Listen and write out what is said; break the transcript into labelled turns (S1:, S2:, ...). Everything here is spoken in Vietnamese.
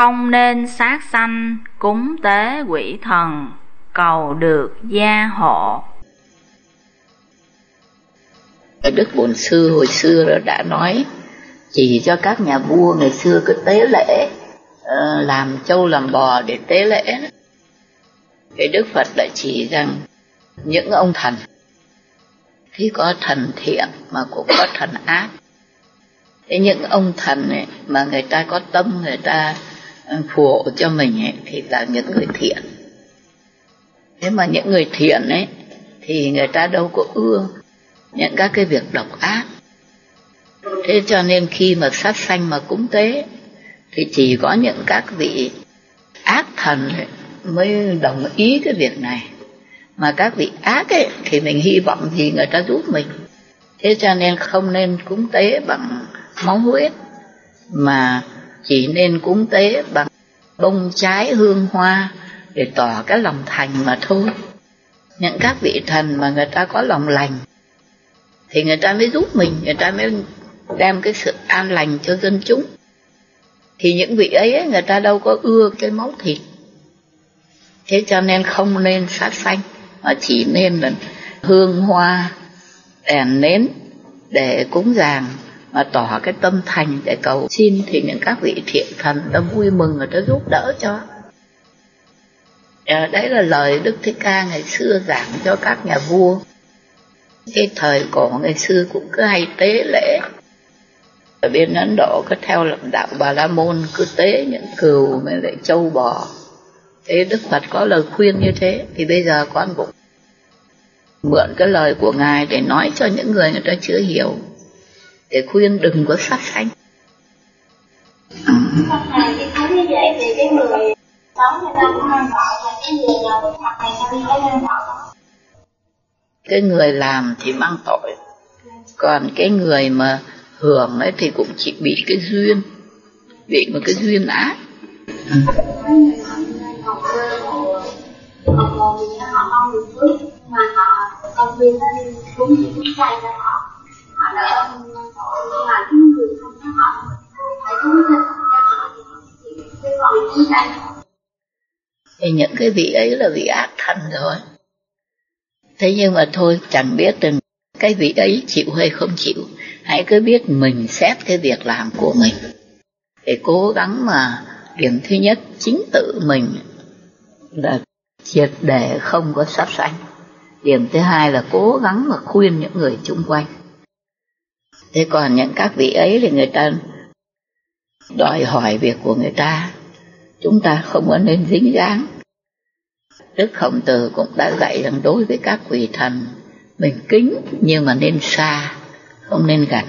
S1: không nên sát sanh cúng tế quỷ thần cầu được gia hộ.
S2: Đức Bổn Sư hồi xưa đã nói chỉ cho các nhà vua ngày xưa cứ tế lễ ờ, làm trâu làm bò để tế lễ. Cái Đức Phật đã chỉ rằng những ông thần thì có thần thiện mà cũng có thần ác. Thế những ông thần ấy, mà người ta có tâm người ta phù hộ cho mình ấy, thì là những người thiện. Thế mà những người thiện ấy thì người ta đâu có ưa những các cái việc độc ác. Thế cho nên khi mà sát sanh mà cúng tế thì chỉ có những các vị ác thần ấy, mới đồng ý cái việc này. Mà các vị ác ấy thì mình hy vọng gì người ta giúp mình. Thế cho nên không nên cúng tế bằng máu huyết mà chỉ nên cúng tế bằng bông trái hương hoa để tỏ cái lòng thành mà thôi. Những các vị thần mà người ta có lòng lành thì người ta mới giúp mình, người ta mới đem cái sự an lành cho dân chúng. Thì những vị ấy người ta đâu có ưa cái máu thịt. Thế cho nên không nên sát sanh mà chỉ nên là hương hoa, đèn nến để cúng dường mà tỏ cái tâm thành để cầu xin thì những các vị thiện thần đã vui mừng người ta giúp đỡ cho. À, đấy là lời đức thích ca ngày xưa giảng cho các nhà vua. Cái thời cổ ngày xưa cũng cứ hay tế lễ. Ở bên ấn độ cứ theo lập đạo bà la môn cứ tế những cừu mới lại châu bò. Thế đức phật có lời khuyên như thế thì bây giờ con cũng mượn cái lời của ngài để nói cho những người người ta chưa hiểu để khuyên đừng có sát sanh
S3: cái người
S2: làm thì mang tội, còn cái người mà hưởng ấy thì cũng chỉ bị cái duyên, bị một cái duyên ác.
S3: mà họ công viên lên cũng những cái chay cho họ họ đỡ
S2: thì những cái vị ấy là vị ác thần rồi. Thế nhưng mà thôi, chẳng biết từng cái vị ấy chịu hay không chịu. Hãy cứ biết mình xét cái việc làm của mình. Để cố gắng mà điểm thứ nhất, chính tự mình là triệt để không có sát sanh. Điểm thứ hai là cố gắng mà khuyên những người chung quanh. Thế còn những các vị ấy thì người ta đòi hỏi việc của người ta chúng ta không có nên dính dáng. Đức khổng tử cũng đã dạy rằng đối với các vị thần, mình kính nhưng mà nên xa, không nên gần